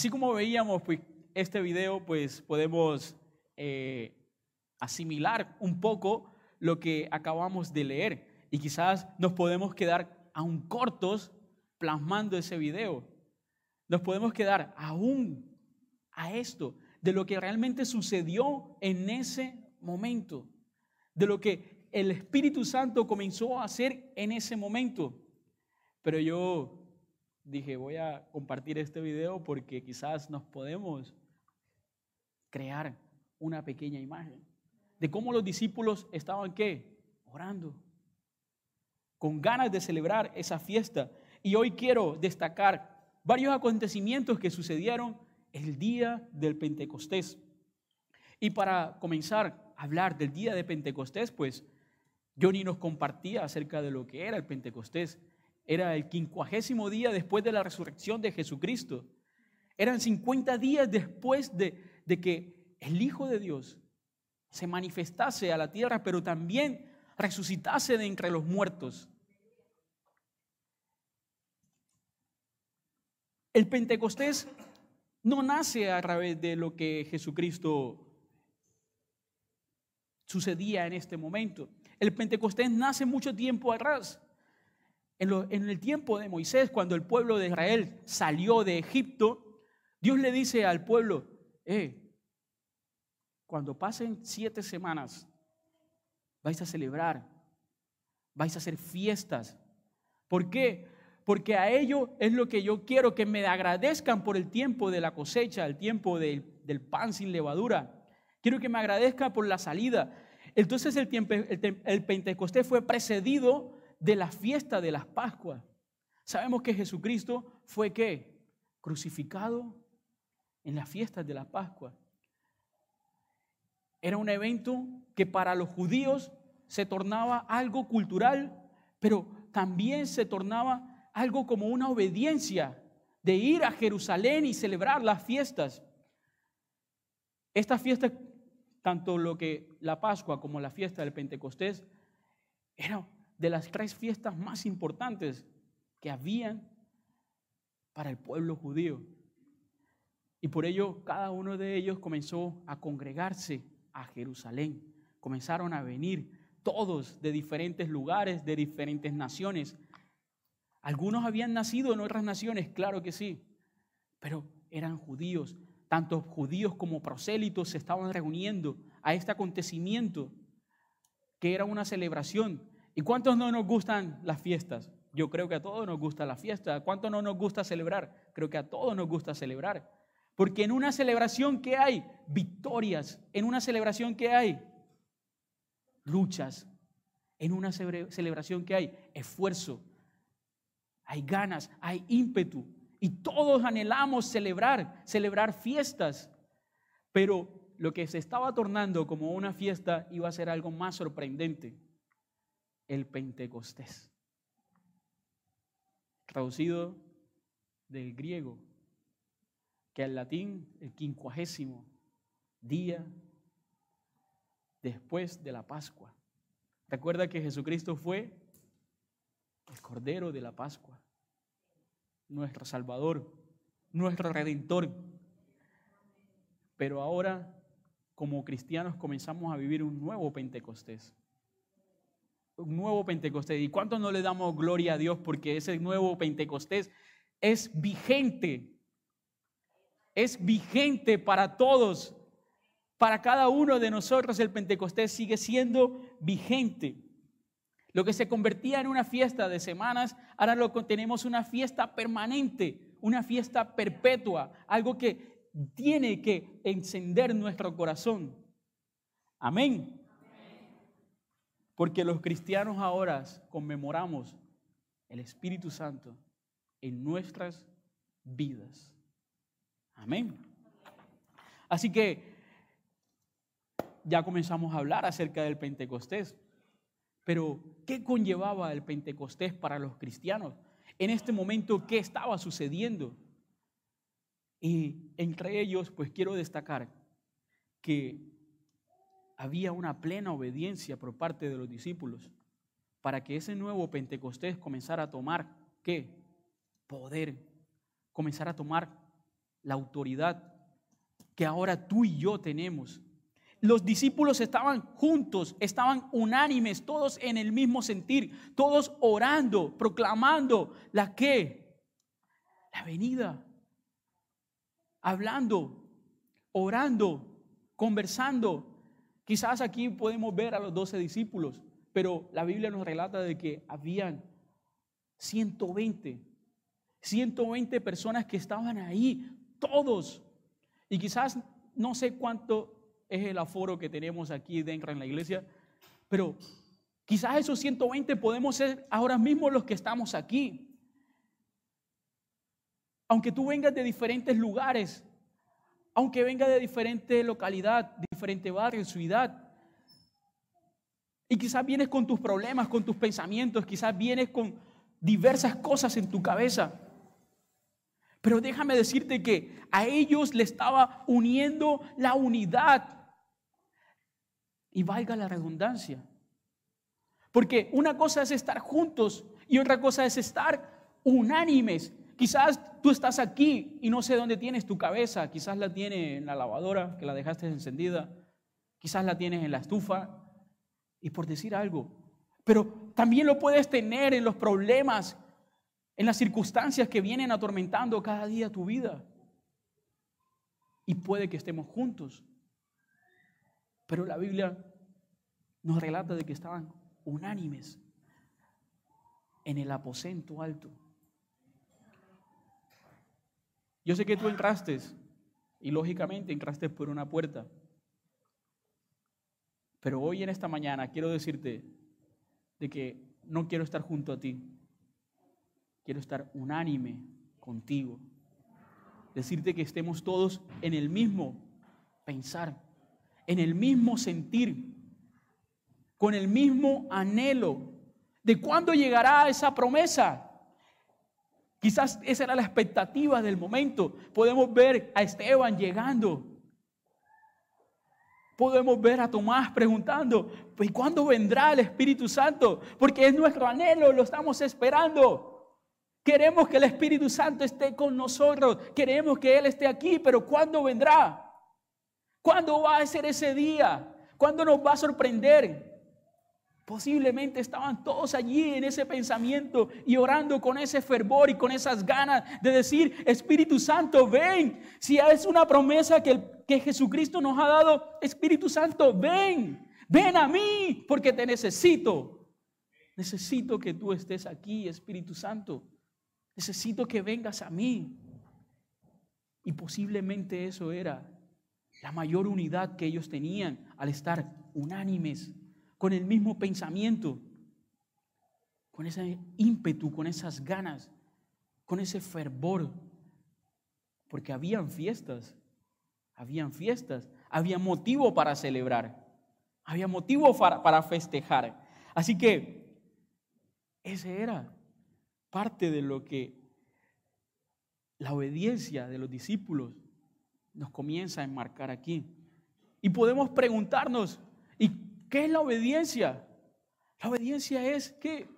Así como veíamos pues, este video, pues podemos eh, asimilar un poco lo que acabamos de leer y quizás nos podemos quedar aún cortos plasmando ese video. Nos podemos quedar aún a esto, de lo que realmente sucedió en ese momento, de lo que el Espíritu Santo comenzó a hacer en ese momento. Pero yo dije, voy a compartir este video porque quizás nos podemos crear una pequeña imagen de cómo los discípulos estaban qué? Orando, con ganas de celebrar esa fiesta. Y hoy quiero destacar varios acontecimientos que sucedieron el día del Pentecostés. Y para comenzar a hablar del día de Pentecostés, pues Johnny nos compartía acerca de lo que era el Pentecostés. Era el quincuagésimo día después de la resurrección de Jesucristo. Eran 50 días después de, que el Hijo de Dios se manifestase a la tierra, pero también resucitase de entre los muertos. El Pentecostés no nace a través de lo que Jesucristo sucedía en este momento. El Pentecostés nace mucho tiempo atrás. En, el tiempo de Moisés, cuando el pueblo de Israel salió de Egipto, Dios le dice al pueblo, eh, cuando pasen siete semanas, vais a celebrar, vais a hacer fiestas. ¿Por qué? Porque a ello es lo que yo quiero, que me agradezcan por el tiempo de la cosecha, el tiempo del, pan sin levadura. Quiero que me agradezcan por la salida. Entonces el, tiempo, el, Pentecostés fue precedido de la fiesta de las Pascuas. Sabemos que Jesucristo fue qué? Crucificado en las fiestas de la Pascua. Era un evento que para los judíos se tornaba algo cultural, pero también se tornaba algo como una obediencia de ir a Jerusalén y celebrar las fiestas. Estas fiestas tanto lo que la Pascua como la fiesta del Pentecostés eran de las tres fiestas más importantes que habían para el pueblo judío. Y por ello cada uno de ellos comenzó a congregarse a Jerusalén. Comenzaron a venir todos de diferentes lugares, de diferentes naciones. Algunos habían nacido en otras naciones, claro que sí, pero eran judíos, tanto judíos como prosélitos se estaban reuniendo a este acontecimiento que era una celebración. ¿Y cuántos no nos gustan las fiestas? Yo creo que a todos nos gusta la fiesta. ¿Cuántos no nos gusta celebrar? Creo que a todos nos gusta celebrar. Porque en una celebración que hay victorias, en una celebración que hay luchas, en una celebración que hay esfuerzo, hay ganas, hay ímpetu, y todos anhelamos celebrar, celebrar fiestas. Pero lo que se estaba tornando como una fiesta iba a ser algo más sorprendente. El Pentecostés. Traducido del griego, que al latín el quincuagésimo día después de la Pascua. Recuerda que Jesucristo fue el Cordero de la Pascua nuestro Salvador, nuestro Redentor. Pero ahora, como cristianos, comenzamos a vivir un nuevo Pentecostés. Un nuevo Pentecostés. ¿Y cuánto no le damos gloria a Dios porque ese nuevo Pentecostés es vigente? Es vigente para todos. Para cada uno de nosotros el Pentecostés sigue siendo vigente. Lo que se convertía en una fiesta de semanas, ahora lo tenemos una fiesta permanente, una fiesta perpetua, algo que tiene que encender nuestro corazón. Amén. Porque los cristianos ahora conmemoramos el Espíritu Santo en nuestras vidas. Amén. Así que ya comenzamos a hablar acerca del Pentecostés. Pero, ¿qué conllevaba el Pentecostés para los cristianos? En este momento, ¿qué estaba sucediendo? Y entre ellos, pues quiero destacar que había una plena obediencia por parte de los discípulos para que ese nuevo Pentecostés comenzara a tomar, ¿qué? Poder, comenzara a tomar la autoridad que ahora tú y yo tenemos. Los discípulos estaban juntos, estaban unánimes, todos en el mismo sentir, todos orando, proclamando la que, la venida, hablando, orando, conversando. Quizás aquí podemos ver a los doce discípulos, pero la Biblia nos relata de que habían 120, 120 personas que estaban ahí, todos. Y quizás no sé cuánto es el aforo que tenemos aquí dentro en la iglesia, pero quizás esos 120 podemos ser ahora mismo los que estamos aquí. Aunque tú vengas de diferentes lugares, aunque vengas de diferente localidad, diferente barrio, ciudad, y quizás vienes con tus problemas, con tus pensamientos, quizás vienes con diversas cosas en tu cabeza. Pero déjame decirte que a ellos le estaba uniendo la unidad y valga la redundancia. Porque una cosa es estar juntos y otra cosa es estar unánimes. Quizás tú estás aquí y no sé dónde tienes tu cabeza. Quizás la tienes en la lavadora, que la dejaste encendida. Quizás la tienes en la estufa. Y por decir algo. Pero también lo puedes tener en los problemas, en las circunstancias que vienen atormentando cada día tu vida. Y puede que estemos juntos. Pero la Biblia nos relata de que estaban unánimes en el aposento alto. Yo sé que tú entraste y lógicamente entraste por una puerta. Pero hoy en esta mañana quiero decirte de que no quiero estar junto a ti. Quiero estar unánime contigo. Decirte que estemos todos en el mismo pensar en el mismo sentir, con el mismo anhelo de cuándo llegará esa promesa. Quizás esa era la expectativa del momento. Podemos ver a Esteban llegando. Podemos ver a Tomás preguntando, pues ¿cuándo vendrá el Espíritu Santo? Porque es nuestro anhelo, lo estamos esperando. Queremos que el Espíritu Santo esté con nosotros, queremos que Él esté aquí, pero ¿cuándo vendrá? ¿Cuándo va a ser ese día? ¿Cuándo nos va a sorprender? Posiblemente estaban todos allí en ese pensamiento y orando con ese fervor y con esas ganas de decir, Espíritu Santo, ven. Si es una promesa que, que Jesucristo nos ha dado, Espíritu Santo, ven. Ven a mí porque te necesito. Necesito que tú estés aquí, Espíritu Santo. Necesito que vengas a mí. Y posiblemente eso era la mayor unidad que ellos tenían al estar unánimes, con el mismo pensamiento, con ese ímpetu, con esas ganas, con ese fervor, porque habían fiestas, habían fiestas, había motivo para celebrar, había motivo para, festejar. Así que ese era parte de lo que la obediencia de los discípulos nos comienza a enmarcar aquí. Y podemos preguntarnos, ¿y qué es la obediencia? La obediencia es que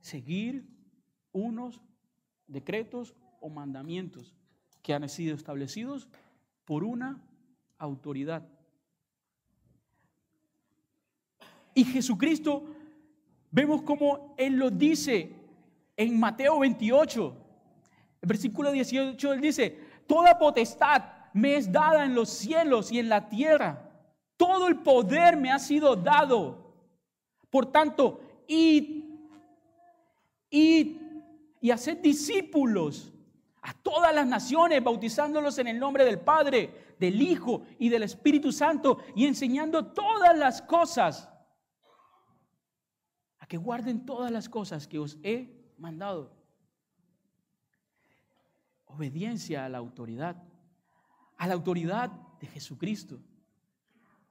seguir unos decretos o mandamientos que han sido establecidos por una autoridad. Y Jesucristo, vemos como Él lo dice en Mateo 28, el versículo 18, Él dice, Toda potestad me es dada en los cielos y en la tierra. Todo el poder me ha sido dado. Por tanto, id, id y haced discípulos a todas las naciones, bautizándolos en el nombre del Padre, del Hijo y del Espíritu Santo y enseñando todas las cosas. A que guarden todas las cosas que os he mandado obediencia a la autoridad, a la autoridad de Jesucristo,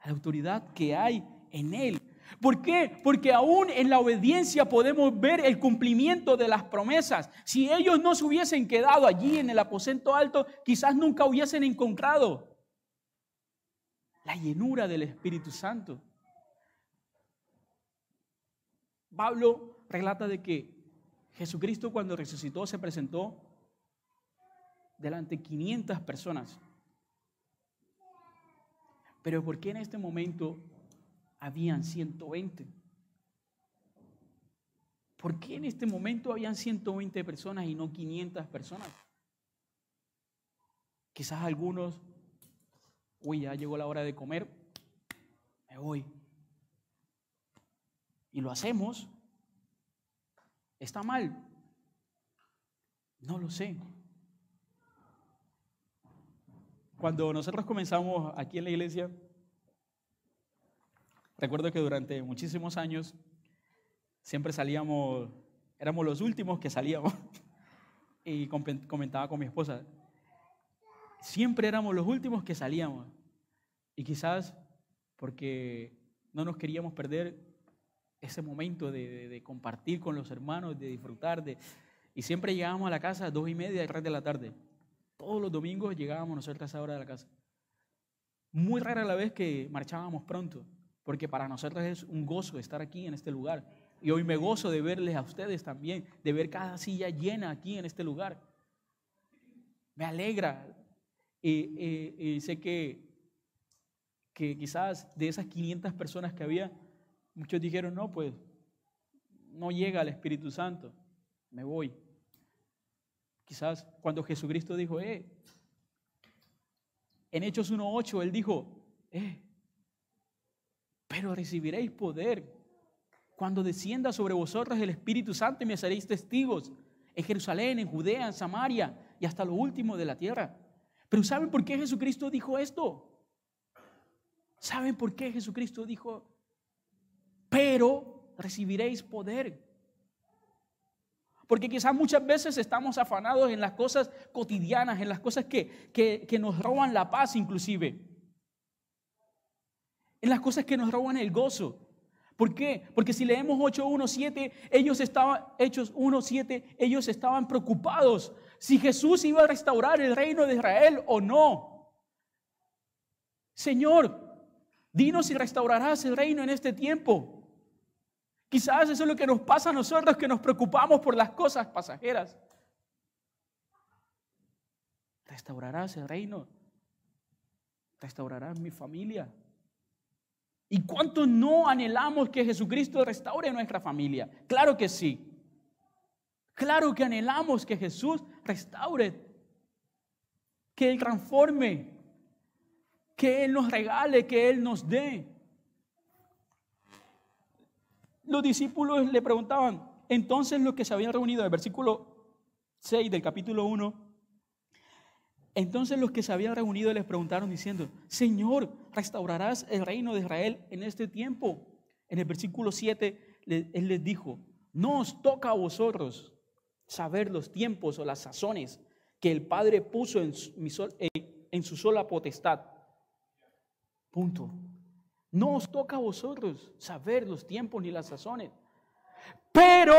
la autoridad que hay en Él. ¿Por qué? Porque aún en la obediencia podemos ver el cumplimiento de las promesas. Si ellos no se hubiesen quedado allí en el aposento alto, quizás nunca hubiesen encontrado la llenura del Espíritu Santo. Pablo relata de que Jesucristo cuando resucitó se presentó delante de 500 personas. Pero ¿por qué en este momento habían 120? ¿Por qué en este momento habían 120 personas y no 500 personas? Quizás algunos, uy, ya llegó la hora de comer, me voy. Y lo hacemos. ¿Está mal? No lo sé. Cuando nosotros comenzamos aquí en la iglesia, recuerdo que durante muchísimos años siempre salíamos, éramos los últimos que salíamos. Y comentaba con mi esposa, siempre éramos los últimos que salíamos. Y quizás porque no nos queríamos perder ese momento de, compartir con los hermanos, de disfrutar, de, y siempre llegábamos a la casa a dos y media, tres de la tarde. Todos los domingos llegábamos nosotros a esa hora de la casa. Muy rara la vez que marchábamos pronto, porque para nosotros es un gozo estar aquí en este lugar. Y hoy me gozo de verles a ustedes también, de ver cada silla llena aquí en este lugar. Me alegra. Y, sé que, que quizás de esas 500 personas que había, muchos dijeron, no, pues no llega el Espíritu Santo, me voy. Quizás cuando Jesucristo dijo, eh, en Hechos 1.8, Él dijo, eh, pero recibiréis poder cuando descienda sobre vosotros el Espíritu Santo y me seréis testigos en Jerusalén, en Judea, en Samaria y hasta lo último de la tierra. Pero ¿saben por qué Jesucristo dijo esto? ¿Saben por qué Jesucristo dijo, pero recibiréis poder? Porque quizás muchas veces estamos afanados en las cosas cotidianas, en las cosas que, que, nos roban la paz inclusive. En las cosas que nos roban el gozo. ¿Por qué? Porque si leemos 8.1.7, ellos estaban, Hechos 1.7, ellos estaban preocupados si Jesús iba a restaurar el reino de Israel o no. Señor, dinos si restaurarás el reino en este tiempo. Quizás eso es lo que nos pasa a nosotros, que nos preocupamos por las cosas pasajeras. Restaurarás el reino. Restaurarás mi familia. ¿Y cuánto no anhelamos que Jesucristo restaure nuestra familia? Claro que sí. Claro que anhelamos que Jesús restaure, que Él transforme, que Él nos regale, que Él nos dé los discípulos le preguntaban, entonces los que se habían reunido, en el versículo 6 del capítulo 1, entonces los que se habían reunido les preguntaron diciendo, Señor, ¿restaurarás el reino de Israel en este tiempo? En el versículo 7, Él les dijo, no os toca a vosotros saber los tiempos o las sazones que el Padre puso en en su sola potestad. Punto. No os toca a vosotros saber los tiempos ni las sazones. Pero,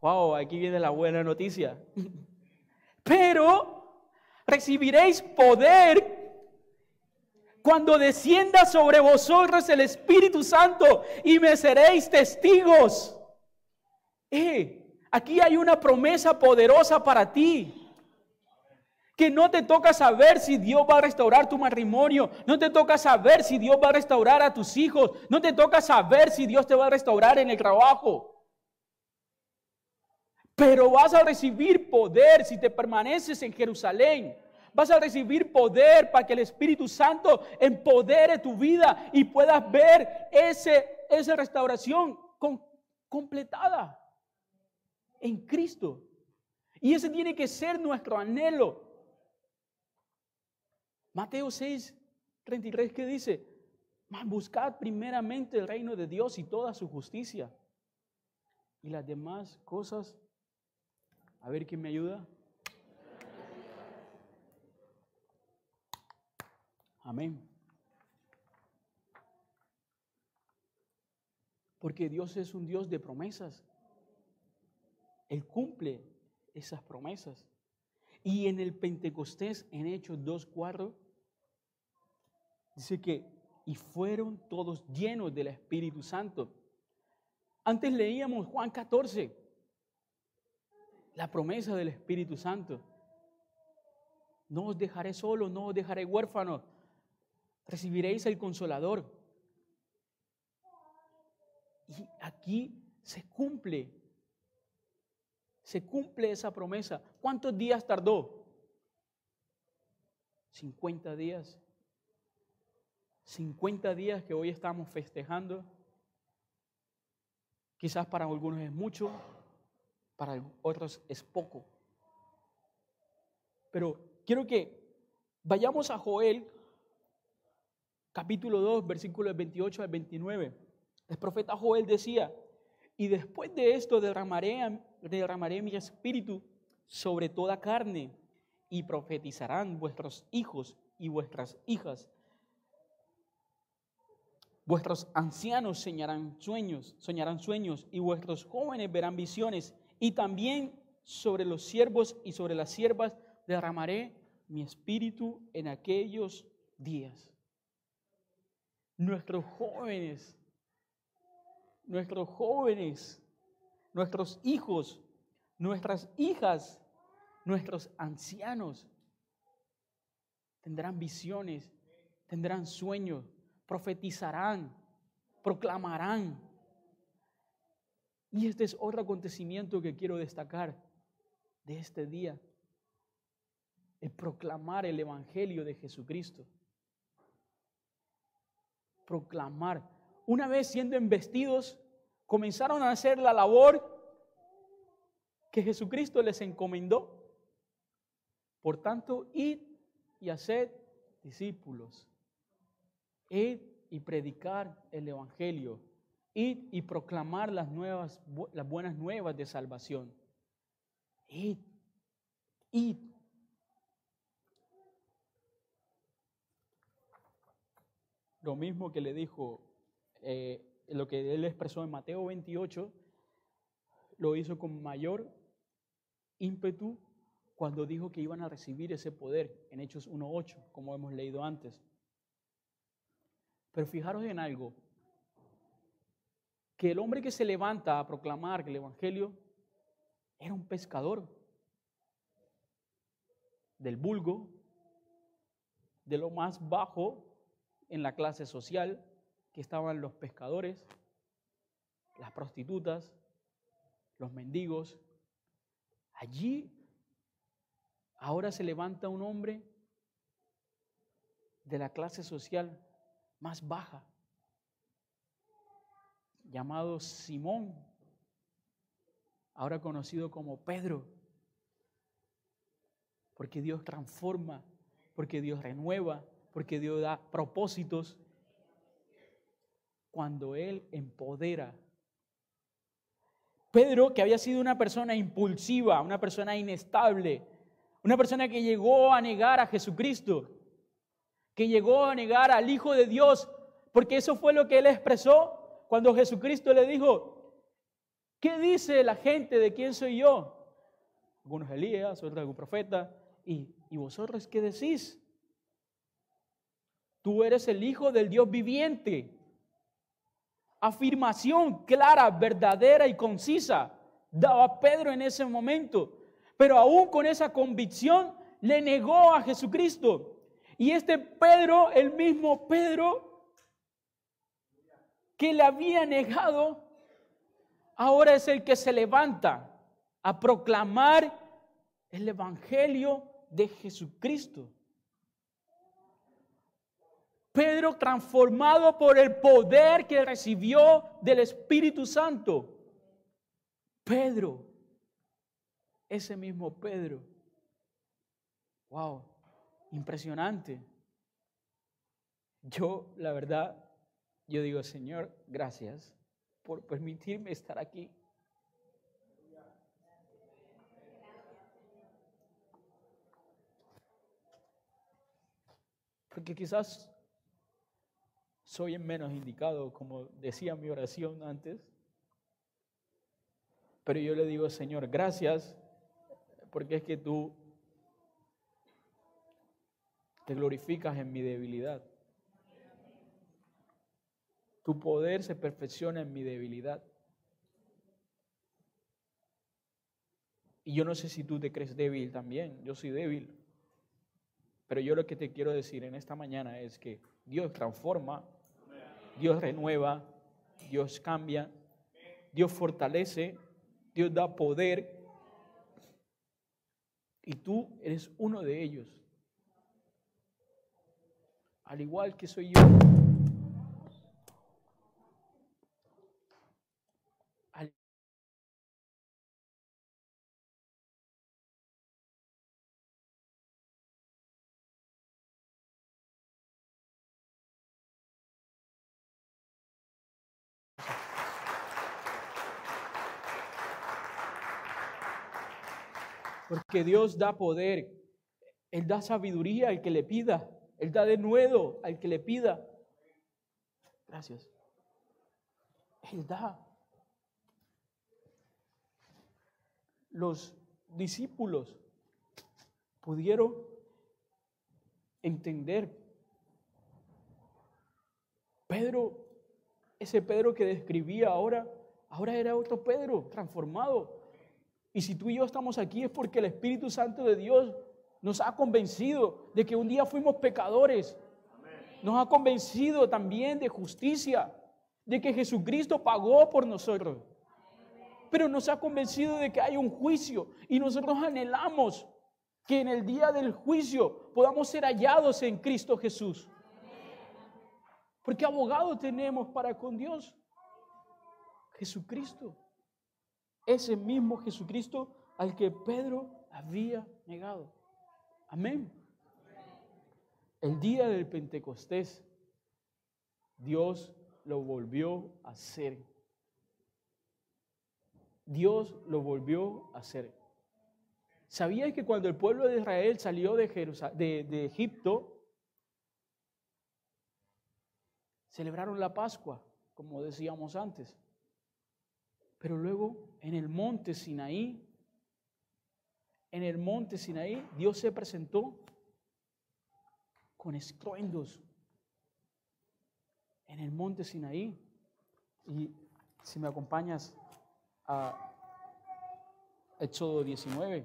wow, aquí viene la buena noticia. Pero recibiréis poder cuando descienda sobre vosotros el Espíritu Santo y me seréis testigos. Eh, aquí hay una promesa poderosa para ti. Que no te toca saber si Dios va a restaurar tu matrimonio. No te toca saber si Dios va a restaurar a tus hijos. No te toca saber si Dios te va a restaurar en el trabajo. Pero vas a recibir poder si te permaneces en Jerusalén. Vas a recibir poder para que el Espíritu Santo empodere tu vida y puedas ver esa restauración completada en Cristo. Y ese tiene que ser nuestro anhelo. Mateo 6, 33, ¿qué dice? Buscad primeramente el reino de Dios y toda su justicia. Y las demás cosas, a ver quién me ayuda. Amén. Porque Dios es un Dios de promesas. Él cumple esas promesas. Y en el Pentecostés, en Hechos 2.4, Dice que, y fueron todos llenos del Espíritu Santo. Antes leíamos Juan 14, la promesa del Espíritu Santo. No os dejaré solo, no os dejaré huérfanos. Recibiréis el consolador. Y aquí se cumple, se cumple esa promesa. ¿Cuántos días tardó? 50 días. 50 días que hoy estamos festejando. Quizás para algunos es mucho, para otros es poco. Pero quiero que vayamos a Joel, capítulo 2, versículos 28 al 29. El profeta Joel decía, y después de esto derramaré, derramaré mi espíritu sobre toda carne y profetizarán vuestros hijos y vuestras hijas. Vuestros ancianos soñarán sueños, soñarán sueños y vuestros jóvenes verán visiones y también sobre los siervos y sobre las siervas derramaré mi espíritu en aquellos días. Nuestros jóvenes nuestros jóvenes, nuestros hijos, nuestras hijas, nuestros ancianos tendrán visiones, tendrán sueños, profetizarán, proclamarán. Y este es otro acontecimiento que quiero destacar de este día, el proclamar el Evangelio de Jesucristo. Proclamar una vez siendo embestidos, comenzaron a hacer la labor que Jesucristo les encomendó. Por tanto, id y haced discípulos. Id y predicar el Evangelio. Id y proclamar las, nuevas, las buenas nuevas de salvación. Id. Id. Lo mismo que le dijo eh, lo que él expresó en Mateo 28, lo hizo con mayor ímpetu cuando dijo que iban a recibir ese poder en Hechos 1.8, como hemos leído antes. Pero fijaros en algo, que el hombre que se levanta a proclamar el Evangelio era un pescador del vulgo, de lo más bajo en la clase social, que estaban los pescadores, las prostitutas, los mendigos. Allí ahora se levanta un hombre de la clase social más baja, llamado Simón, ahora conocido como Pedro, porque Dios transforma, porque Dios renueva, porque Dios da propósitos cuando Él empodera. Pedro, que había sido una persona impulsiva, una persona inestable, una persona que llegó a negar a Jesucristo, que llegó a negar al Hijo de Dios, porque eso fue lo que él expresó cuando Jesucristo le dijo, ¿qué dice la gente de quién soy yo? Algunos Elías, otros algún profeta, ¿Y, ¿y vosotros qué decís? Tú eres el Hijo del Dios viviente afirmación clara, verdadera y concisa daba Pedro en ese momento. Pero aún con esa convicción le negó a Jesucristo. Y este Pedro, el mismo Pedro que le había negado, ahora es el que se levanta a proclamar el Evangelio de Jesucristo. Pedro transformado por el poder que recibió del Espíritu Santo. Pedro, ese mismo Pedro. Wow, impresionante. Yo, la verdad, yo digo, Señor, gracias por permitirme estar aquí. Porque quizás soy el menos indicado, como decía mi oración antes. Pero yo le digo, Señor, gracias, porque es que tú te glorificas en mi debilidad. Tu poder se perfecciona en mi debilidad. Y yo no sé si tú te crees débil también, yo soy débil. Pero yo lo que te quiero decir en esta mañana es que Dios transforma, Dios renueva, Dios cambia, Dios fortalece, Dios da poder. Y tú eres uno de ellos. Al igual que soy yo. Porque Dios da poder. Él da sabiduría al que le pida. Él da de nuevo al que le pida. Gracias. Él da. Los discípulos pudieron entender. Pedro, ese Pedro que describía ahora, ahora era otro Pedro transformado. Y si tú y yo estamos aquí es porque el Espíritu Santo de Dios nos ha convencido de que un día fuimos pecadores. Nos ha convencido también de justicia, de que Jesucristo pagó por nosotros. Pero nos ha convencido de que hay un juicio y nosotros anhelamos que en el día del juicio podamos ser hallados en Cristo Jesús. Porque abogado tenemos para con Dios. Jesucristo ese mismo Jesucristo al que Pedro había negado. Amén. El día del Pentecostés, Dios lo volvió a hacer. Dios lo volvió a hacer. ¿Sabías que cuando el pueblo de Israel salió de, de, de Egipto, celebraron la Pascua, como decíamos antes? Pero luego en el monte Sinaí, en el monte Sinaí, Dios se presentó con estruendos. En el monte Sinaí. Y si me acompañas a Éxodo 19.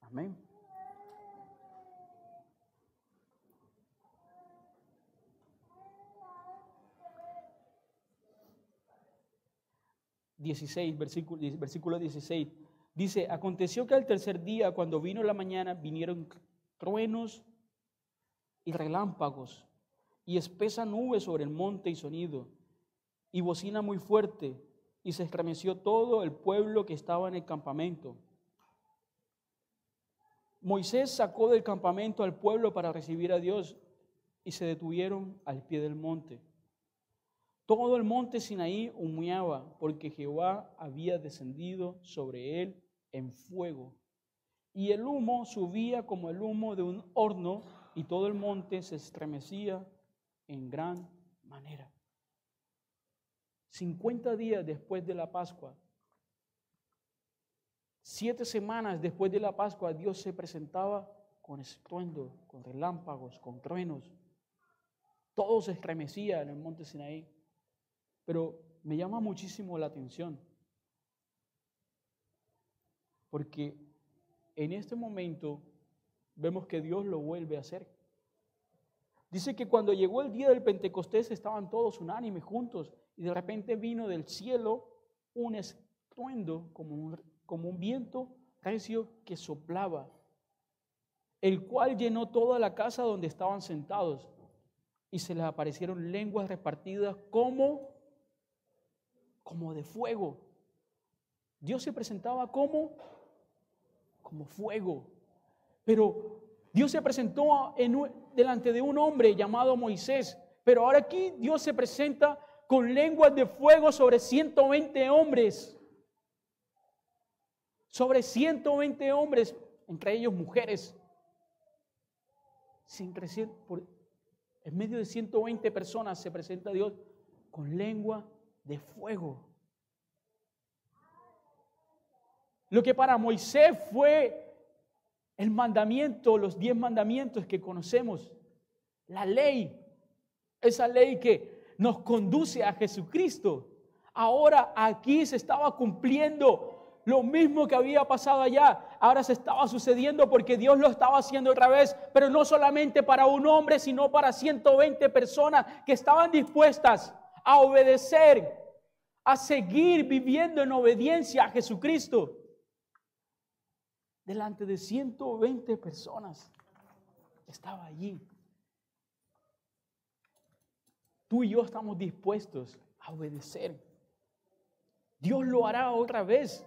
Amén. 16, versículo, versículo 16. Dice, aconteció que al tercer día, cuando vino la mañana, vinieron truenos y relámpagos y espesa nube sobre el monte y sonido y bocina muy fuerte y se estremeció todo el pueblo que estaba en el campamento. Moisés sacó del campamento al pueblo para recibir a Dios y se detuvieron al pie del monte. Todo el monte Sinaí humeaba porque Jehová había descendido sobre él en fuego. Y el humo subía como el humo de un horno y todo el monte se estremecía en gran manera. 50 días después de la Pascua, Siete semanas después de la Pascua, Dios se presentaba con estruendo, con relámpagos, con truenos. Todo se estremecía en el monte Sinaí. Pero me llama muchísimo la atención. Porque en este momento vemos que Dios lo vuelve a hacer. Dice que cuando llegó el día del Pentecostés estaban todos unánimes juntos y de repente vino del cielo un estruendo como un como un viento recio que soplaba, el cual llenó toda la casa donde estaban sentados y se les aparecieron lenguas repartidas como como de fuego. Dios se presentaba como como fuego. Pero Dios se presentó delante de un hombre llamado Moisés, pero ahora aquí Dios se presenta con lenguas de fuego sobre 120 hombres sobre 120 hombres, entre ellos mujeres. Por, en medio de 120 personas se presenta Dios con lengua de fuego. Lo que para Moisés fue el mandamiento, los diez mandamientos que conocemos, la ley, esa ley que nos conduce a Jesucristo. Ahora aquí se estaba cumpliendo lo mismo que había pasado allá. Ahora se estaba sucediendo porque Dios lo estaba haciendo otra vez, pero no solamente para un hombre, sino para 120 personas que estaban dispuestas a obedecer, a seguir viviendo en obediencia a Jesucristo. Delante de 120 personas estaba allí. Tú y yo estamos dispuestos a obedecer. Dios lo hará otra vez.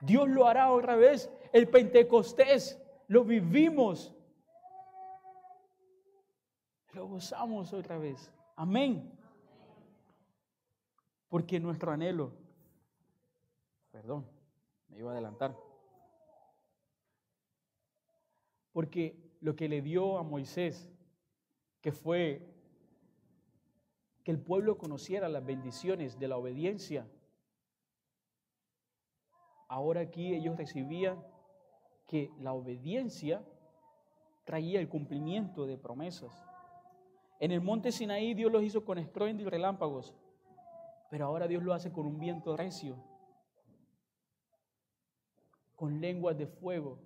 Dios lo hará otra vez. El Pentecostés lo vivimos. Lo gozamos otra vez. Amén. Porque nuestro anhelo, perdón, me iba a adelantar. Porque lo que le dio a Moisés, que fue que el pueblo conociera las bendiciones de la obediencia, ahora aquí ellos recibían que la obediencia traía el cumplimiento de promesas. En el monte Sinaí Dios los hizo con estruendo y relámpagos, pero ahora Dios lo hace con un viento recio, con lenguas de fuego.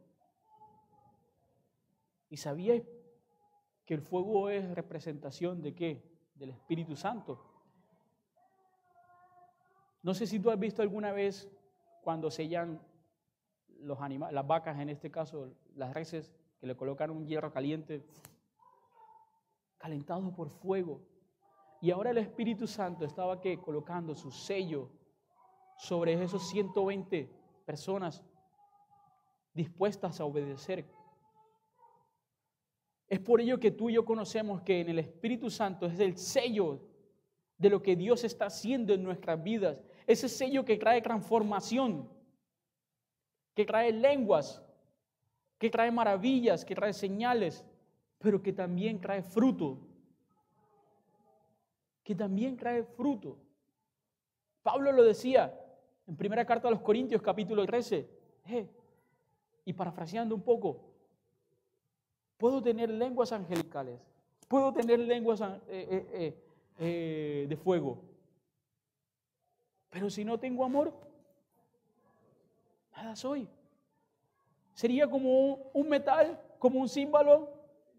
¿Y sabíais que el fuego es representación de qué? Del Espíritu Santo. No sé si tú has visto alguna vez cuando sellan los animales, las vacas en este caso, las reses, que le colocan un hierro caliente, calentado por fuego. Y ahora el Espíritu Santo estaba que colocando su sello sobre esos 120 personas dispuestas a obedecer es por ello que tú y yo conocemos que en el Espíritu Santo es el sello de lo que Dios está haciendo en nuestras vidas. Ese sello que trae transformación, que trae lenguas, que trae maravillas, que trae señales, pero que también trae fruto. También trae fruto. Pablo lo decía en primera carta a los Corintios capítulo 13. Eh, y parafraseando un poco, Puedo tener lenguas angelicales. Puedo tener lenguas eh, eh, de fuego. Pero si no tengo amor, nada soy. Sería como un metal, como un símbolo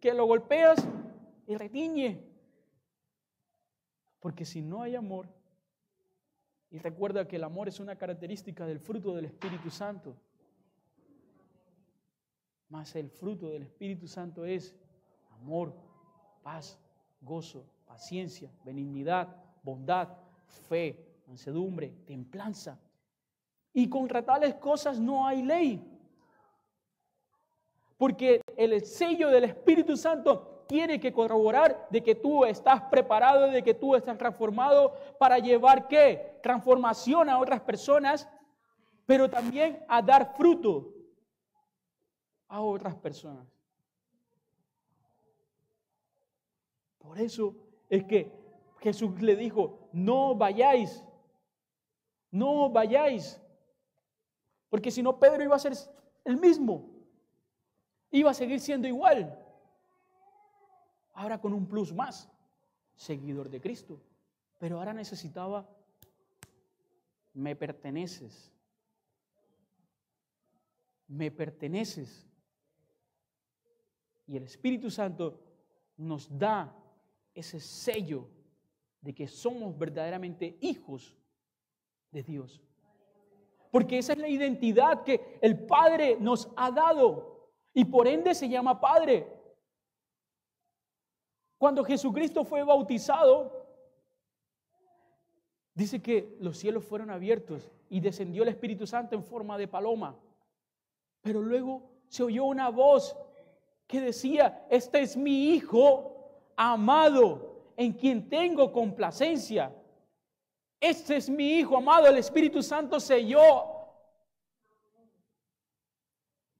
que lo golpeas y retiñe. Porque si no hay amor, y recuerda que el amor es una característica del fruto del Espíritu Santo, mas el fruto del Espíritu Santo es amor, paz, gozo, paciencia, benignidad, bondad, fe, mansedumbre, templanza. Y contra tales cosas no hay ley. Porque el sello del Espíritu Santo tiene que corroborar de que tú estás preparado, de que tú estás transformado para llevar qué? Transformación a otras personas, pero también a dar fruto a otras personas. Por eso es que Jesús le dijo, no vayáis, no vayáis, porque si no Pedro iba a ser el mismo, iba a seguir siendo igual, ahora con un plus más, seguidor de Cristo, pero ahora necesitaba, me perteneces, me perteneces. Y el Espíritu Santo nos da ese sello de que somos verdaderamente hijos de Dios. Porque esa es la identidad que el Padre nos ha dado y por ende se llama Padre. Cuando Jesucristo fue bautizado, dice que los cielos fueron abiertos y descendió el Espíritu Santo en forma de paloma. Pero luego se oyó una voz que decía, este es mi hijo amado en quien tengo complacencia. Este es mi hijo amado, el Espíritu Santo selló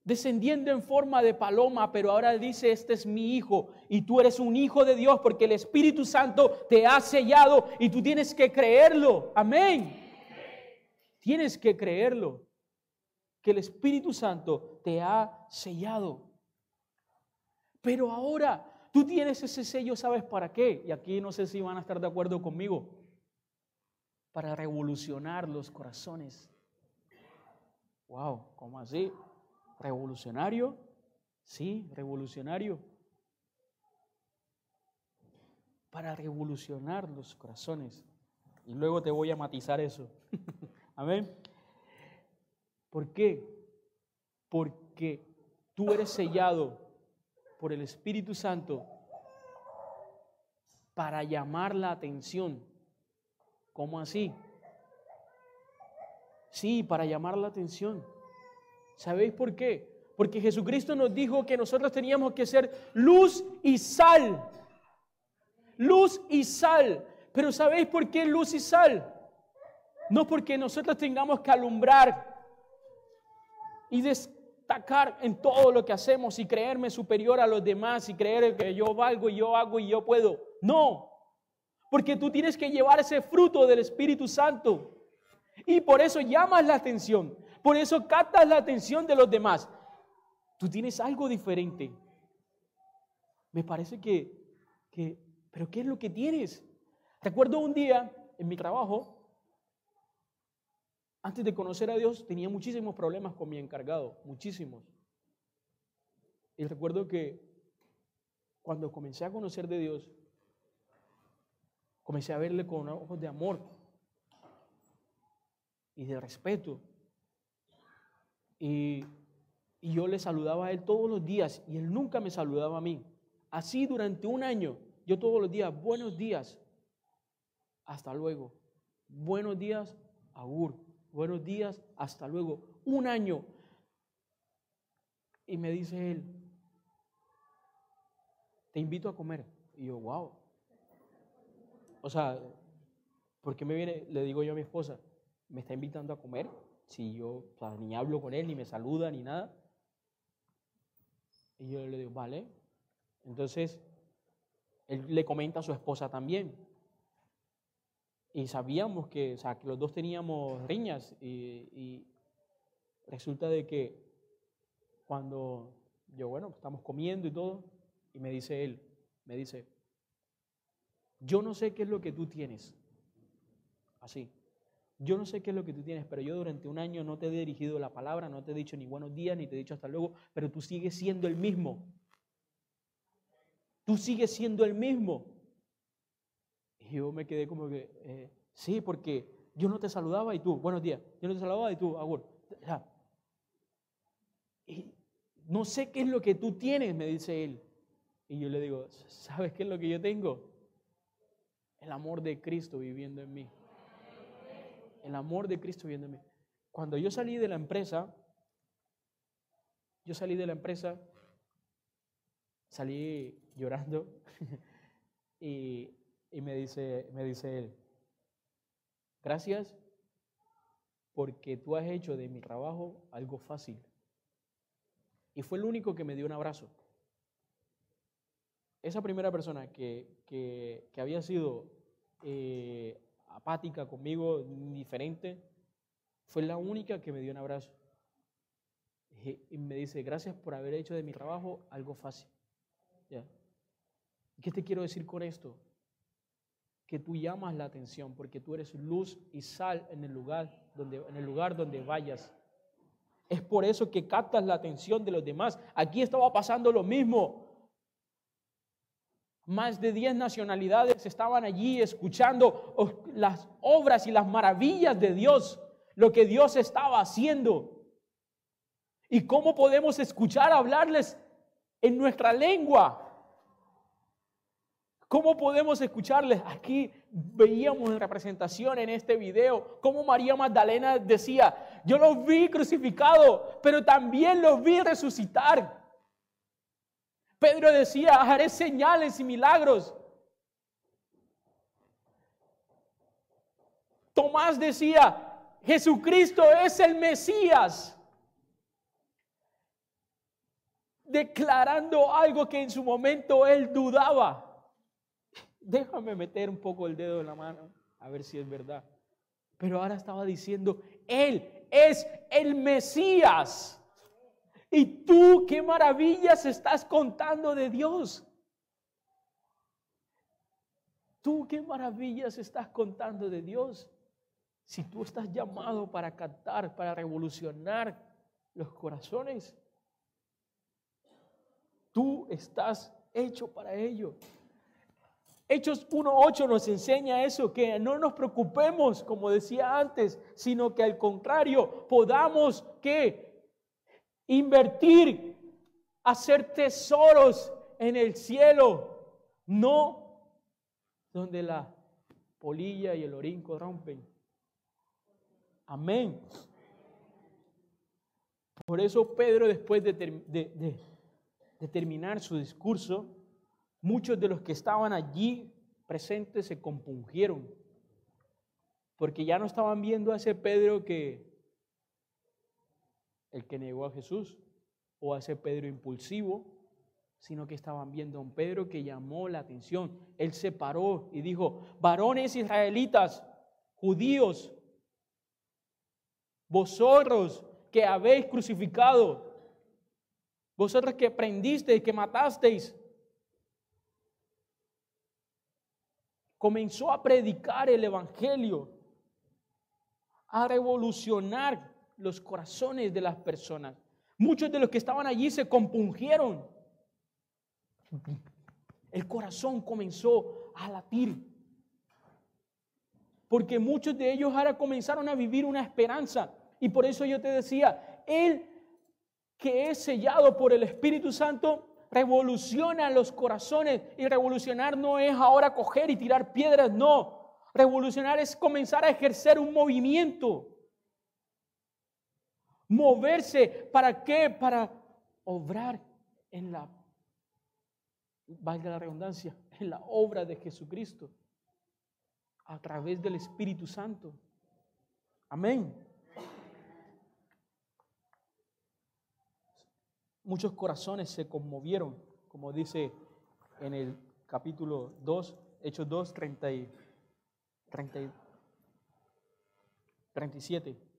descendiendo en forma de paloma, pero ahora dice, este es mi hijo y tú eres un hijo de Dios porque el Espíritu Santo te ha sellado y tú tienes que creerlo. Amén. Tienes que creerlo, que el Espíritu Santo te ha sellado. Pero ahora, Tú tienes ese sello, ¿sabes para qué? Y aquí no sé si van a estar de acuerdo conmigo. Para revolucionar los corazones. Wow, ¿cómo así? ¿Revolucionario? Sí, revolucionario. Para revolucionar los corazones. Y luego te voy a matizar eso. Amén. ¿Por qué? Porque tú eres sellado por el Espíritu Santo para llamar la atención. ¿Cómo así? Sí, para llamar la atención. ¿Sabéis por qué? Porque Jesucristo nos dijo que nosotros teníamos que ser luz y sal. Luz y sal. Pero ¿sabéis por qué luz y sal? No porque nosotros tengamos que alumbrar y destacar en todo lo que hacemos y creerme superior a los demás y creer que yo valgo y yo hago y yo puedo. No, porque tú tienes que llevar ese fruto del Espíritu Santo. Y por eso llamas la atención, por eso captas la atención de los demás. Tú tienes algo diferente. Me parece que, que, pero ¿qué es lo que tienes? Recuerdo un día en mi trabajo, antes de conocer a Dios, tenía muchísimos problemas con mi encargado, muchísimos. Y recuerdo que cuando comencé a conocer de Dios, comencé a verle con ojos de amor y de respeto. Y, y, yo le saludaba a él todos los días y él nunca me saludaba a mí. Así durante un año, yo todos los días, buenos días, hasta luego. Buenos días, Agur buenos días, hasta luego. Un año. Y me dice él, te invito a comer. Y yo, wow. O sea, ¿por qué me viene? Le digo yo a mi esposa, ¿me está invitando a comer? Si yo ni hablo con él, ni me saluda, ni nada. Y yo le digo, vale. Entonces, él le comenta a su esposa también. Y sabíamos que, o sea, que los dos teníamos riñas y, resulta de que cuando yo, bueno, estamos comiendo y todo, y me dice él, me dice, yo no sé qué es lo que tú tienes. Así. Yo no sé qué es lo que tú tienes, pero yo durante un año no te he dirigido la palabra, no te he dicho ni buenos días, ni te he dicho hasta luego, pero tú sigues siendo el mismo. Tú sigues siendo el mismo. Y yo me quedé como que, eh, sí, porque yo no te saludaba y tú, buenos días, yo no te saludaba y tú, agur. y no sé qué es lo que tú tienes, me dice él. Y yo le digo, ¿sabes qué es lo que yo tengo? El amor de Cristo viviendo en mí. El amor de Cristo viviendo en mí. Cuando yo salí de la empresa, yo salí de la empresa, salí llorando y y me dice, me dice él, gracias porque tú has hecho de mi trabajo algo fácil. Y fue el único que me dio un abrazo. Esa primera persona que, había sido eh, apática conmigo, indiferente, fue la única que me dio un abrazo. Y me dice, gracias por haber hecho de mi trabajo algo fácil. ¿Qué te quiero decir con esto? que tú llamas la atención porque tú eres luz y sal en el lugar donde, en el lugar donde vayas. Es por eso que captas la atención de los demás. Aquí estaba pasando lo mismo. Más de 10 nacionalidades estaban allí escuchando las obras y las maravillas de Dios, lo que Dios estaba haciendo. ¿Y cómo podemos escuchar hablarles en nuestra lengua? ¿Cómo podemos escucharles? Aquí veíamos en representación en este video cómo María Magdalena decía, yo los vi crucificado, pero también los vi resucitar. Pedro decía, haré señales y milagros. Tomás decía, Jesucristo es el Mesías. Declarando algo que en su momento él dudaba déjame meter un poco el dedo en la mano, a ver si es verdad. Pero ahora estaba diciendo, Él es el Mesías. Y tú, qué maravillas estás contando de Dios. ¿Tú qué maravillas estás contando de Dios? Si tú estás llamado para cantar, para revolucionar los corazones, tú estás hecho para ello. Hechos 1.8 nos enseña eso, que no nos preocupemos, como decía antes, sino que al contrario, podamos que invertir, hacer tesoros en el cielo, no donde la polilla y el orín corrompen. Amén. Por eso Pedro, después de, de terminar su discurso, muchos de los que estaban allí presentes se compungieron, porque ya no estaban viendo a ese Pedro que el que negó a Jesús, o a ese Pedro impulsivo, sino que estaban viendo a un Pedro que llamó la atención. Él se paró y dijo, varones israelitas, judíos, vosotros que habéis crucificado, vosotros que prendisteis, que matasteis, comenzó a predicar el Evangelio, a revolucionar los corazones de las personas. Muchos de los que estaban allí se compungieron. El corazón comenzó a latir. Porque muchos de ellos ahora comenzaron a vivir una esperanza. Y por eso yo te decía, Él que es sellado por el Espíritu Santo, revoluciona los corazones. Y revolucionar no es ahora coger y tirar piedras, no. Revolucionar es comenzar a ejercer un movimiento. Moverse, ¿para qué? Para obrar en la, valga la redundancia, en la obra de Jesucristo a través del Espíritu Santo. Amén. Muchos corazones se conmovieron, como dice en el capítulo 2, Hechos 2, 30 37.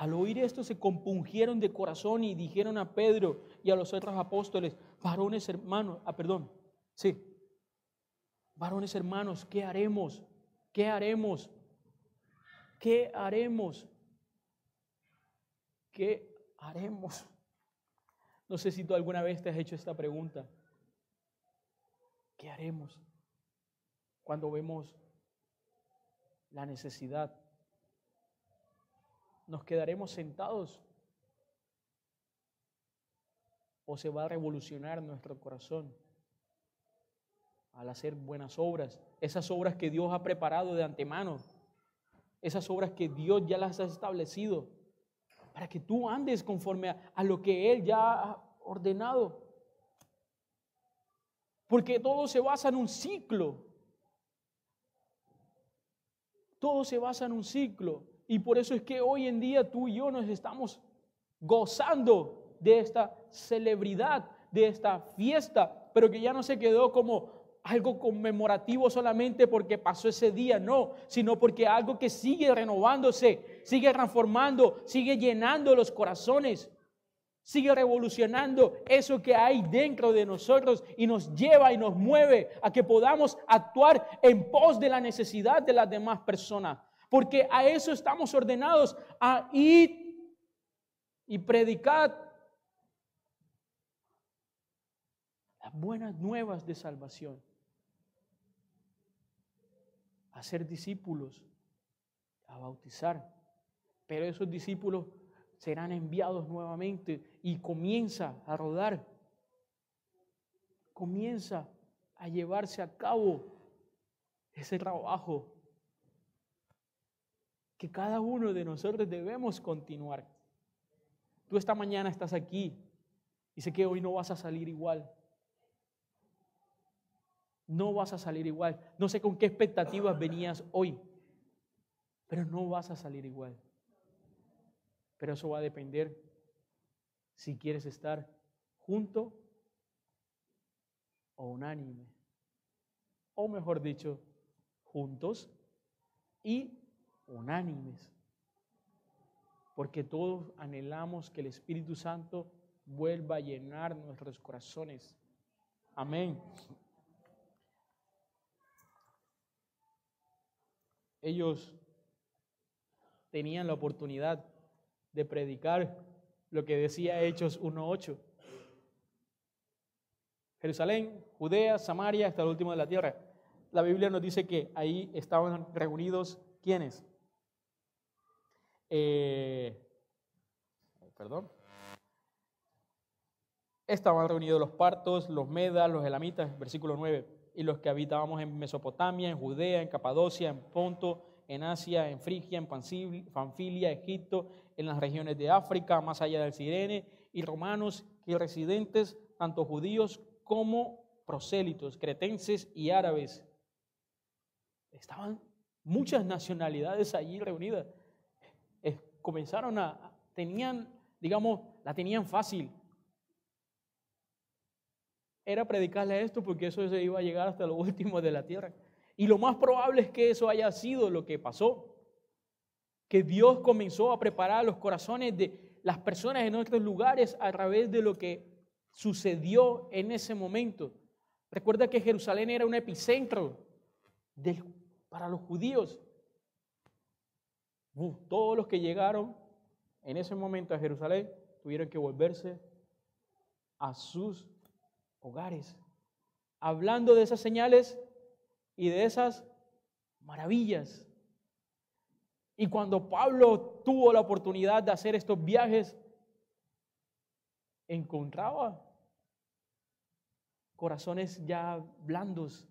Al oír esto se compungieron de corazón y dijeron a Pedro y a los otros apóstoles, varones hermanos, ah, perdón, sí, varones hermanos, ¿qué haremos? ¿Qué haremos? ¿Qué haremos? ¿Qué haremos? No sé si tú alguna vez te has hecho esta pregunta. ¿Qué haremos cuando vemos la necesidad? ¿Nos quedaremos sentados? ¿O se va a revolucionar nuestro corazón al hacer buenas obras? Esas obras que Dios ha preparado de antemano. Esas obras que Dios ya las ha establecido para que tú andes conforme a, lo que Él ya ha ordenado. Porque todo se basa en un ciclo. Todo se basa en un ciclo. Y por eso es que hoy en día tú y yo nos estamos gozando de esta celebridad, de esta fiesta, pero que ya no se quedó como algo conmemorativo solamente porque pasó ese día, no, sino porque algo que sigue renovándose, sigue transformando, sigue llenando los corazones, sigue revolucionando eso que hay dentro de nosotros y nos lleva y nos mueve a que podamos actuar en pos de la necesidad de las demás personas, porque a eso estamos ordenados, a ir y predicar las buenas nuevas de salvación a ser discípulos, a bautizar. Pero esos discípulos serán enviados nuevamente y comienza a rodar, comienza a llevarse a cabo ese trabajo que cada uno de nosotros debemos continuar. Tú esta mañana estás aquí y sé que hoy no vas a salir igual no vas a salir igual. No sé con qué expectativas venías hoy, pero no vas a salir igual. Pero eso va a depender si quieres estar junto o unánime. O mejor dicho, juntos y unánimes. Porque todos anhelamos que el Espíritu Santo vuelva a llenar nuestros corazones. Amén. ellos tenían la oportunidad de predicar lo que decía Hechos 1.8. Jerusalén, Judea, Samaria, hasta el último de la tierra. La Biblia nos dice que ahí estaban reunidos ¿quiénes? Eh, perdón. Estaban reunidos los partos, los medas, los elamitas, versículo 9, y los que habitábamos en Mesopotamia, en Judea, en Capadocia, en Ponto, en Asia, en Frigia, en Panfilia, Egipto, en las regiones de África, más allá del Sirene, y romanos y residentes, tanto judíos como prosélitos, cretenses y árabes. Estaban muchas nacionalidades allí reunidas. Comenzaron a, tenían, digamos, la tenían fácil. Era predicarle esto porque eso se iba a llegar hasta lo último de la tierra. Y lo más probable es que eso haya sido lo que pasó. Que Dios comenzó a preparar los corazones de las personas en otros lugares a través de lo que sucedió en ese momento. Recuerda que Jerusalén era un epicentro para los judíos. Todos los que llegaron en ese momento a Jerusalén tuvieron que volverse a sus hogares, hablando de esas señales y de esas maravillas. Y cuando Pablo tuvo la oportunidad de hacer estos viajes, encontraba corazones ya blandos,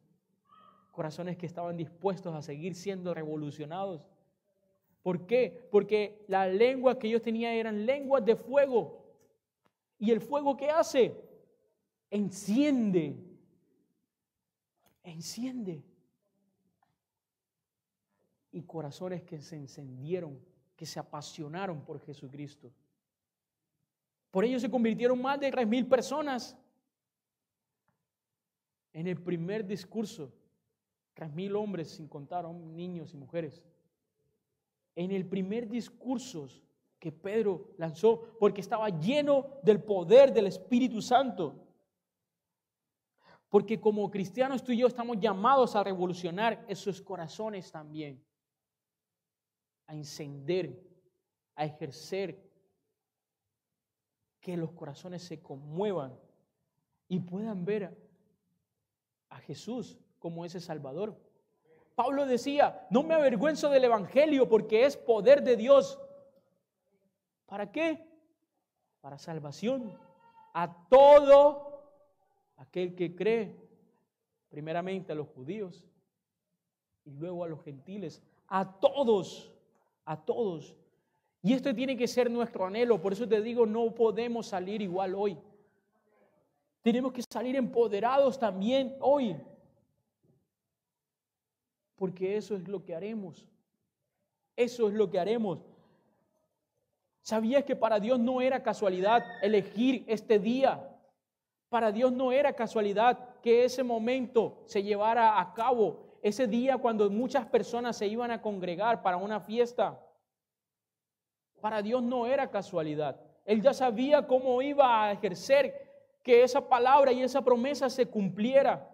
corazones que estaban dispuestos a seguir siendo revolucionados. ¿Por qué? Porque la lengua que ellos tenían eran lenguas de fuego. ¿Y el fuego qué hace? Enciende. Enciende. Y corazones que se encendieron, que se apasionaron por Jesucristo. Por ello se convirtieron más de tres mil personas. En el primer discurso, tres mil hombres, sin contar niños y mujeres. En el primer discurso que Pedro lanzó, porque estaba lleno del poder del Espíritu Santo. Porque como cristianos tú y yo estamos llamados a revolucionar esos corazones también, a encender, a ejercer que los corazones se conmuevan y puedan ver a, Jesús como ese Salvador. Pablo decía, no me avergüenzo del Evangelio porque es poder de Dios. ¿Para qué? Para salvación a todo aquel que cree, primeramente a los judíos y luego a los gentiles, a todos, a todos. Y esto tiene que ser nuestro anhelo. Por eso te digo, no podemos salir igual hoy. Tenemos que salir empoderados también hoy. Porque eso es lo que haremos. Eso es lo que haremos. ¿Sabías que para Dios no era casualidad elegir este día? Para Dios no era casualidad que ese momento se llevara a cabo, ese día cuando muchas personas se iban a congregar para una fiesta. Para Dios no era casualidad. Él ya sabía cómo iba a ejercer que esa palabra y esa promesa se cumpliera.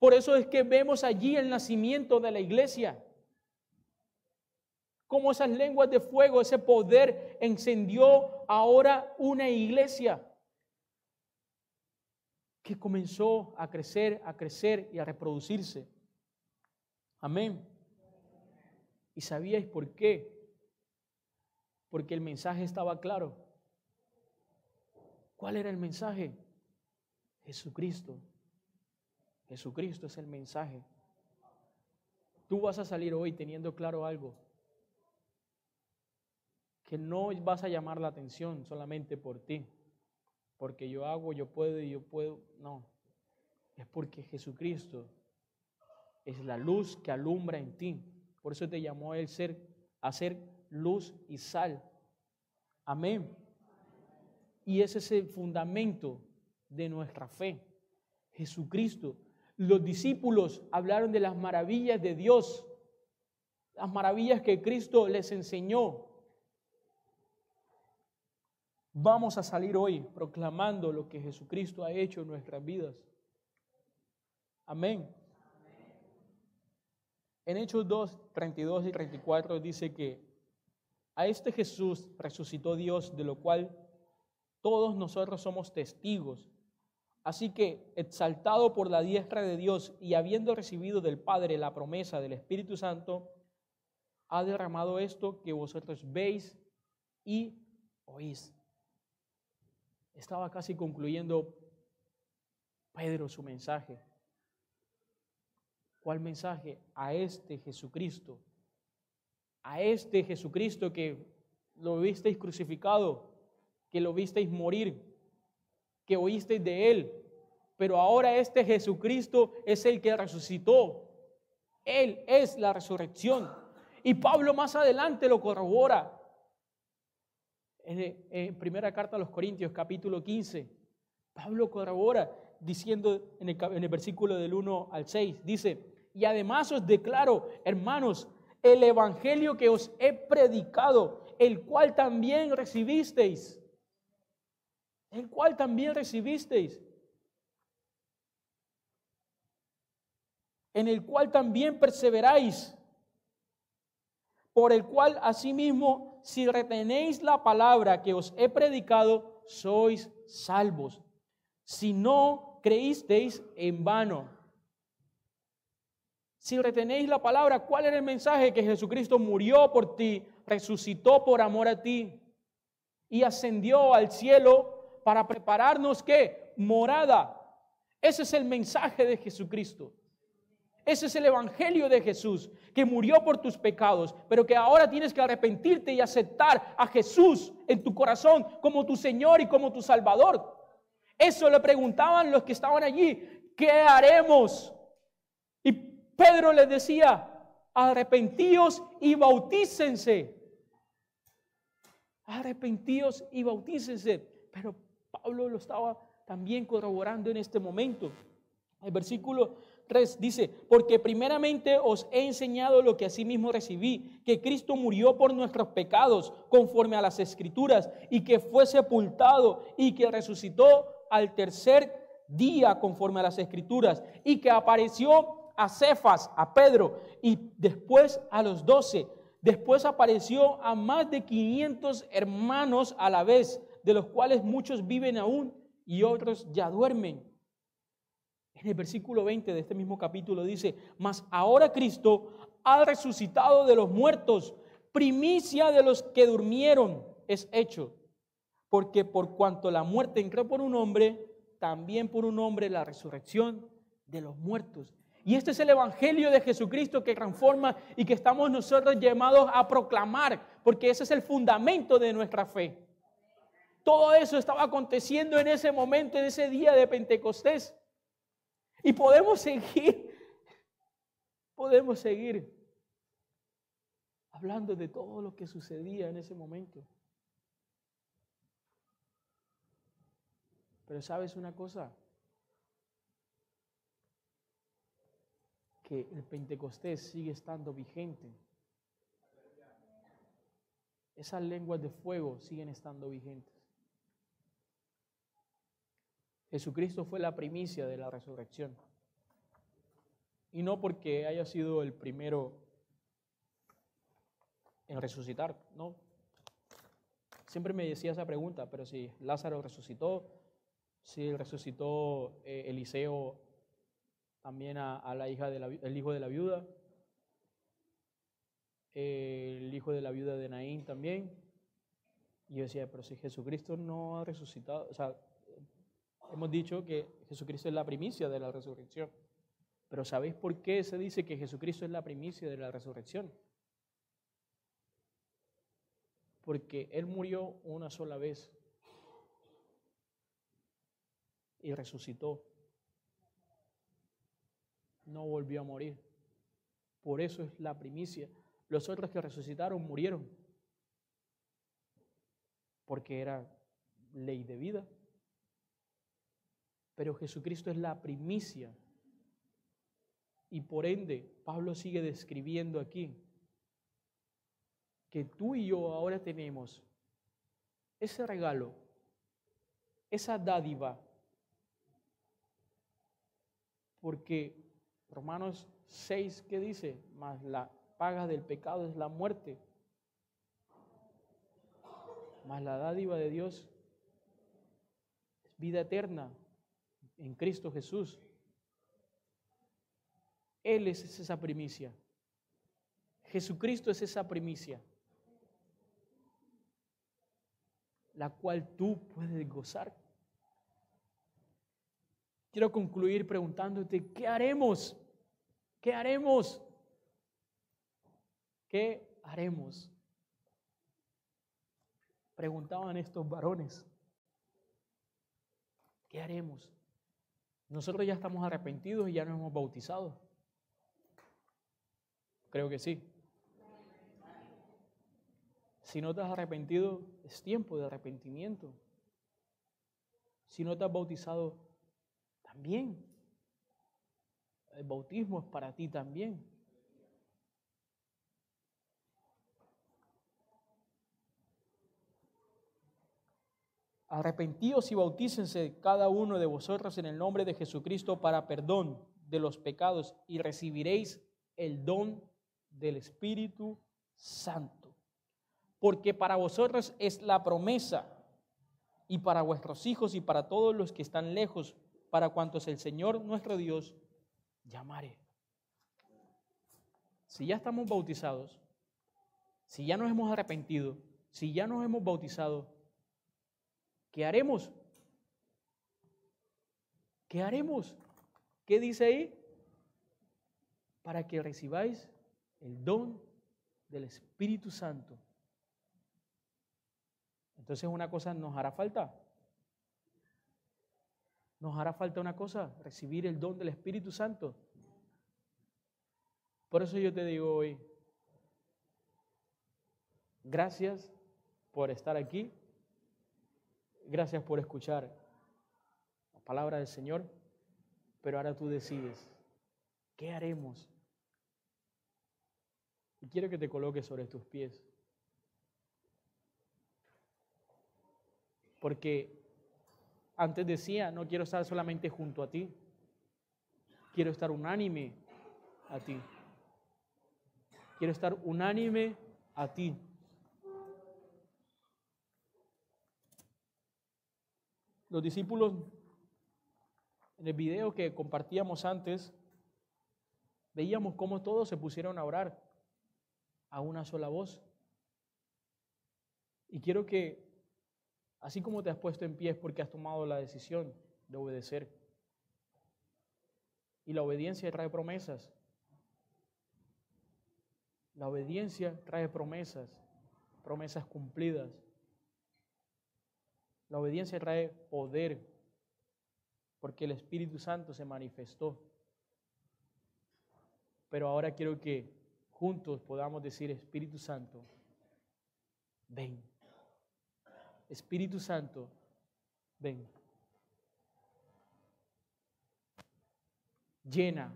Por eso es que vemos allí el nacimiento de la iglesia. Cómo esas lenguas de fuego, ese poder encendió ahora una iglesia que comenzó a crecer, a crecer y a reproducirse. Amén. ¿Y sabíais por qué? porque el mensaje estaba claro. ¿Cuál era el mensaje? Jesucristo. Jesucristo es el mensaje. Tú vas a salir hoy teniendo claro algo. Que no vas a llamar la atención solamente por ti. Porque yo hago, yo puedo y yo puedo. No. Es porque Jesucristo es la luz que alumbra en ti. Por eso te llamó él ser, a ser luz y sal. Amén. Y ese es el fundamento de nuestra fe. Jesucristo. Los discípulos hablaron de las maravillas de Dios, las maravillas que Cristo les enseñó. Vamos a salir hoy proclamando lo que Jesucristo ha hecho en nuestras vidas. Amén. En Hechos 2, 32 y 34 dice que a este Jesús resucitó Dios, de lo cual todos nosotros somos testigos. Así que, exaltado por la diestra de Dios y habiendo recibido del Padre la promesa del Espíritu Santo, ha derramado esto que vosotros veis y oís. Estaba casi concluyendo Pedro su mensaje. ¿Cuál mensaje? A este Jesucristo. A este Jesucristo que lo visteis crucificado, que lo visteis morir, que oísteis de él. Pero ahora este Jesucristo es el que resucitó. Él es la resurrección. Y Pablo más adelante lo corrobora. En, primera carta a los Corintios, capítulo 15, Pablo corrobora diciendo en el, en el versículo del 1 al 6, dice, y además os declaro, hermanos, el evangelio que os he predicado, el cual también recibisteis, el cual también recibisteis, en el cual también perseveráis, por el cual asimismo, si retenéis la palabra que os he predicado, sois salvos. Si no creísteis en vano. Si retenéis la palabra, ¿cuál era el mensaje? Que Jesucristo murió por ti, resucitó por amor a ti y ascendió al cielo para prepararnos qué? Morada. Ese es el mensaje de Jesucristo. Ese es el Evangelio de Jesús, que murió por tus pecados, pero que ahora tienes que arrepentirte y aceptar a Jesús en tu corazón como tu Señor y como tu Salvador. Eso le preguntaban los que estaban allí, ¿qué haremos? Y Pedro les decía, arrepentíos y bautícense. Arrepentíos y bautícense. Pero Pablo lo estaba también corroborando en este momento. El versículo 3 dice, porque primeramente os he enseñado lo que asimismo recibí, que Cristo murió por nuestros pecados conforme a las escrituras y que fue sepultado y que resucitó al tercer día conforme a las escrituras y que apareció a Cefas, a Pedro y después a los doce. Después apareció a más de 500 hermanos a la vez, de los cuales muchos viven aún y otros ya duermen. En el versículo 20 de este mismo capítulo dice, mas ahora Cristo ha resucitado de los muertos, primicia de los que durmieron es hecho. Porque por cuanto la muerte entró por un hombre, también por un hombre la resurrección de los muertos. Y este es el Evangelio de Jesucristo que transforma y que estamos nosotros llamados a proclamar, porque ese es el fundamento de nuestra fe. Todo eso estaba aconteciendo en ese momento, en ese día de Pentecostés. Y podemos seguir, podemos seguir hablando de todo lo que sucedía en ese momento. Pero sabes una cosa, que el Pentecostés sigue estando vigente. Esas lenguas de fuego siguen estando vigentes. Jesucristo fue la primicia de la resurrección. Y no porque haya sido el primero en resucitar, no. Siempre me decía esa pregunta, pero si Lázaro resucitó, si resucitó eh, Eliseo también a, la hija del hijo de la viuda, el hijo de la viuda de Naín también. Y yo decía, pero si Jesucristo no ha resucitado, o sea, hemos dicho que Jesucristo es la primicia de la resurrección. Pero ¿sabéis por qué se dice que Jesucristo es la primicia de la resurrección? Porque Él murió una sola vez y resucitó. No volvió a morir. Por eso es la primicia. Los otros que resucitaron murieron. Porque era ley de vida pero Jesucristo es la primicia. Y por ende, Pablo sigue describiendo aquí que tú y yo ahora tenemos ese regalo, esa dádiva, porque Romanos 6, ¿qué dice? Más la paga del pecado es la muerte. Más la dádiva de Dios es vida eterna en Cristo Jesús. Él es esa primicia. Jesucristo es esa primicia, la cual tú puedes gozar. Quiero concluir preguntándote, ¿qué haremos? ¿Qué haremos? ¿Qué haremos? Preguntaban estos varones, ¿qué haremos? Nosotros ya estamos arrepentidos y ya nos hemos bautizado. Creo que sí. Si no te has arrepentido, es tiempo de arrepentimiento. Si no te has bautizado, también. El bautismo es para ti también. Arrepentíos y bautícense cada uno de vosotros en el nombre de Jesucristo para perdón de los pecados y recibiréis el don del Espíritu Santo porque para vosotros es la promesa, y para vuestros hijos y para todos los que están lejos, para cuantos el Señor nuestro Dios llamare. Si ya estamos bautizados, si ya nos hemos arrepentido, si ya nos hemos bautizado, ¿qué haremos? ¿Qué haremos? ¿Qué dice ahí? Para que recibáis el don del Espíritu Santo. Entonces una cosa nos hará falta. Nos hará falta una cosa, recibir el don del Espíritu Santo. Por eso yo te digo hoy, gracias por estar aquí, gracias por escuchar la palabra del Señor, pero ahora tú decides, ¿qué haremos? Y quiero que te coloques sobre tus pies. Porque antes decía, no quiero estar solamente junto a ti, quiero estar unánime a ti. Quiero estar unánime a ti. Los discípulos, en el video que compartíamos antes, veíamos cómo todos se pusieron a orar a una sola voz. Y quiero que Así como te has puesto en pie porque has tomado la decisión de obedecer. Y la obediencia trae promesas. La obediencia trae promesas, promesas cumplidas. La obediencia trae poder, porque el Espíritu Santo se manifestó. Pero ahora quiero que juntos podamos decir, Espíritu Santo, ven. Espíritu Santo, ven. Llena,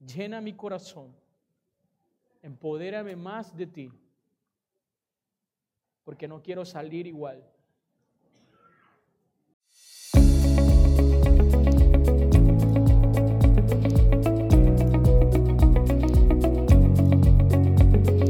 llena mi corazón. Empodérame más de ti. Porque no quiero salir igual.